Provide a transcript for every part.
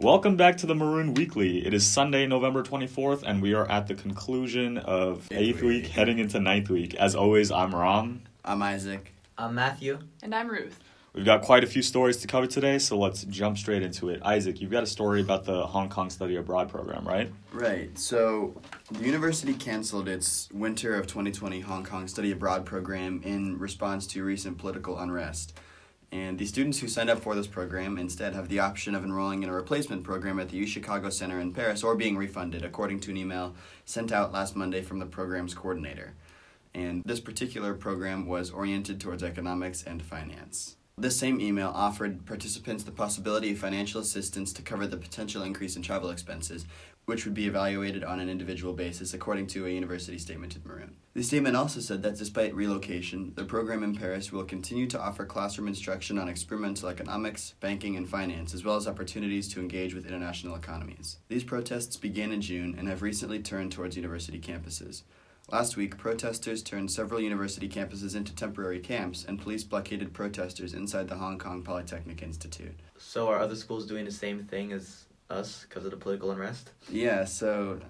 Welcome back to the Maroon Weekly. It is Sunday, November 24th, and we are at the conclusion of eighth week, heading into ninth week. As always, I'm Ram. I'm Isaac. I'm Matthew. And I'm Ruth. We've got quite a few stories to cover today, so let's jump straight into it. Isaac, you've got a story about the Hong Kong Study Abroad program, right? Right. So, the university canceled its winter of 2020 Hong Kong Study Abroad program in response to recent political unrest. And the students who signed up for this program instead have the option of enrolling in a replacement program at the U Chicago Center in Paris or being refunded, according to an email sent out last Monday from the program's coordinator. And this particular program was oriented towards economics and finance. This same email offered participants the possibility of financial assistance to cover the potential increase in travel expenses, which would be evaluated on an individual basis according to a university statement to Maroon. The statement also said that despite relocation, the program in Paris will continue to offer classroom instruction on experimental economics, banking, and finance, as well as opportunities to engage with international economies. These protests began in June and have recently turned towards university campuses. Last week, protesters turned several university campuses into temporary camps, and police blockaded protesters inside the Hong Kong Polytechnic Institute. So, are other schools doing the same thing as us because of the political unrest? Yeah, so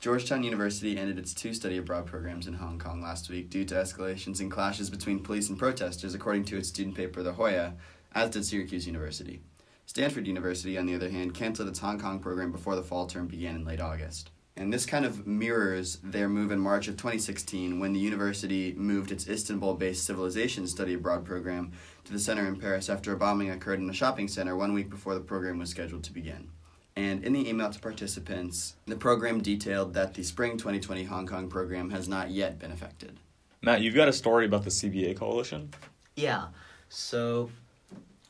Georgetown University ended its two study abroad programs in Hong Kong last week due to escalations and clashes between police and protesters, according to its student paper, The Hoya, as did Syracuse University. Stanford University, on the other hand, canceled its Hong Kong program before the fall term began in late August. And this kind of mirrors their move in March of 2016 when the university moved its Istanbul based civilization study abroad program to the center in Paris after a bombing occurred in a shopping center one week before the program was scheduled to begin. And in the email to participants, the program detailed that the spring 2020 Hong Kong program has not yet been affected. Matt, you've got a story about the CBA coalition? Yeah. So,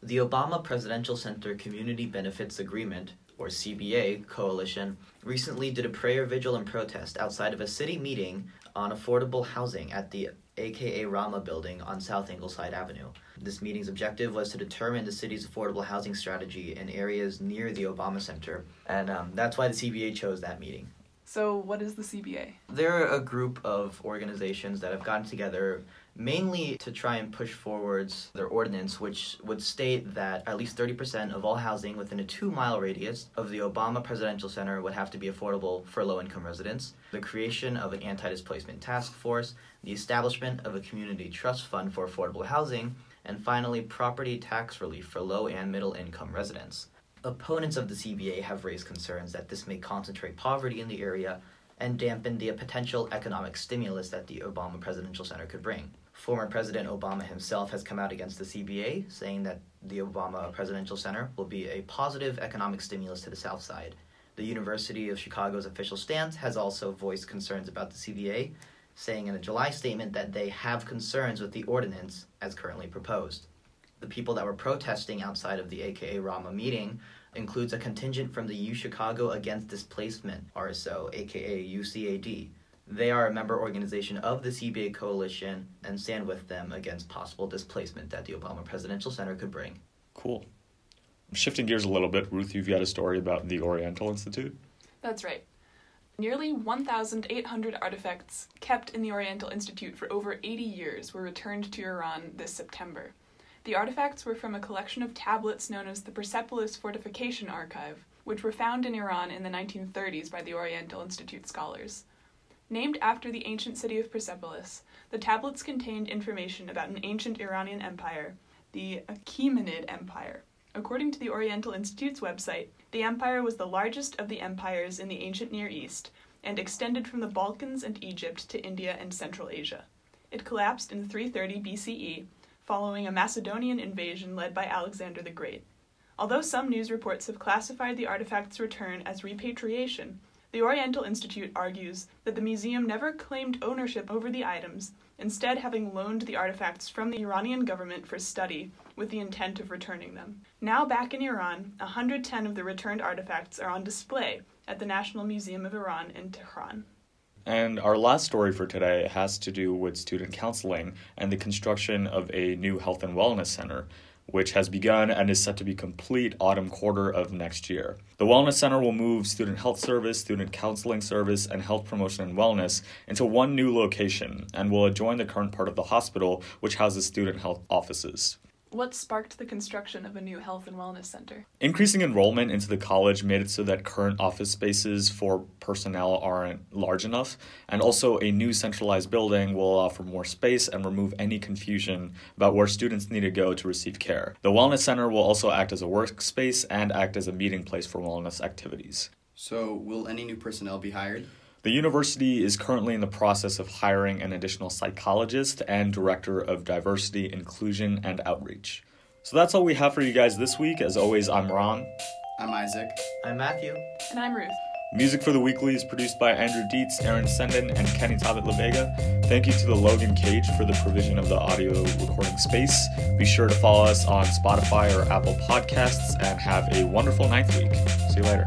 the Obama Presidential Center Community Benefits Agreement, or CBA, coalition recently did a prayer vigil and protest outside of a city meeting on affordable housing at the AKA Rama building on South Ingleside Avenue. This meeting's objective was to determine the city's affordable housing strategy in areas near the Obama Center, and um, that's why the CBA chose that meeting. So, what is the CBA? They're a group of organizations that have gotten together mainly to try and push forwards their ordinance, which would state that at least 30% of all housing within a two mile radius of the Obama Presidential Center would have to be affordable for low income residents, the creation of an anti displacement task force, the establishment of a community trust fund for affordable housing, and finally, property tax relief for low and middle income residents. Opponents of the CBA have raised concerns that this may concentrate poverty in the area and dampen the potential economic stimulus that the Obama Presidential Center could bring. Former President Obama himself has come out against the CBA, saying that the Obama Presidential Center will be a positive economic stimulus to the South Side. The University of Chicago's official stance has also voiced concerns about the CBA, saying in a July statement that they have concerns with the ordinance as currently proposed. The people that were protesting outside of the AKA Rama meeting includes a contingent from the U Chicago Against Displacement, RSO, aka UCAD. They are a member organization of the CBA coalition and stand with them against possible displacement that the Obama Presidential Center could bring. Cool. Shifting gears a little bit, Ruth, you've got a story about the Oriental Institute. That's right. Nearly 1,800 artifacts kept in the Oriental Institute for over 80 years were returned to Iran this September. The artifacts were from a collection of tablets known as the Persepolis Fortification Archive, which were found in Iran in the 1930s by the Oriental Institute scholars. Named after the ancient city of Persepolis, the tablets contained information about an ancient Iranian empire, the Achaemenid Empire. According to the Oriental Institute's website, the empire was the largest of the empires in the ancient Near East and extended from the Balkans and Egypt to India and Central Asia. It collapsed in 330 BCE following a Macedonian invasion led by Alexander the Great. Although some news reports have classified the artifact's return as repatriation, the Oriental Institute argues that the museum never claimed ownership over the items, instead, having loaned the artifacts from the Iranian government for study with the intent of returning them. Now back in Iran, 110 of the returned artifacts are on display at the National Museum of Iran in Tehran. And our last story for today has to do with student counseling and the construction of a new health and wellness center which has begun and is set to be complete autumn quarter of next year. The Wellness Center will move student health service, student counseling service, and health promotion and wellness into one new location and will adjoin the current part of the hospital, which houses student health offices. What sparked the construction of a new health and wellness center? Increasing enrollment into the college made it so that current office spaces for personnel aren't large enough, and also a new centralized building will allow for more space and remove any confusion about where students need to go to receive care. The Wellness Center will also act as a workspace and act as a meeting place for wellness activities. So, will any new personnel be hired? The university is currently in the process of hiring an additional psychologist and director of diversity, inclusion, and outreach. So that's all we have for you guys this week. As always, I'm Ron. I'm Isaac. I'm Matthew. And I'm Ruth. Music for the Weekly is produced by Andrew Dietz, Aaron Senden, and Kenny Tabit LaVega. Thank you to the Logan Cage for the provision of the audio recording space. Be sure to follow us on Spotify or Apple Podcasts and have a wonderful ninth week. See you later.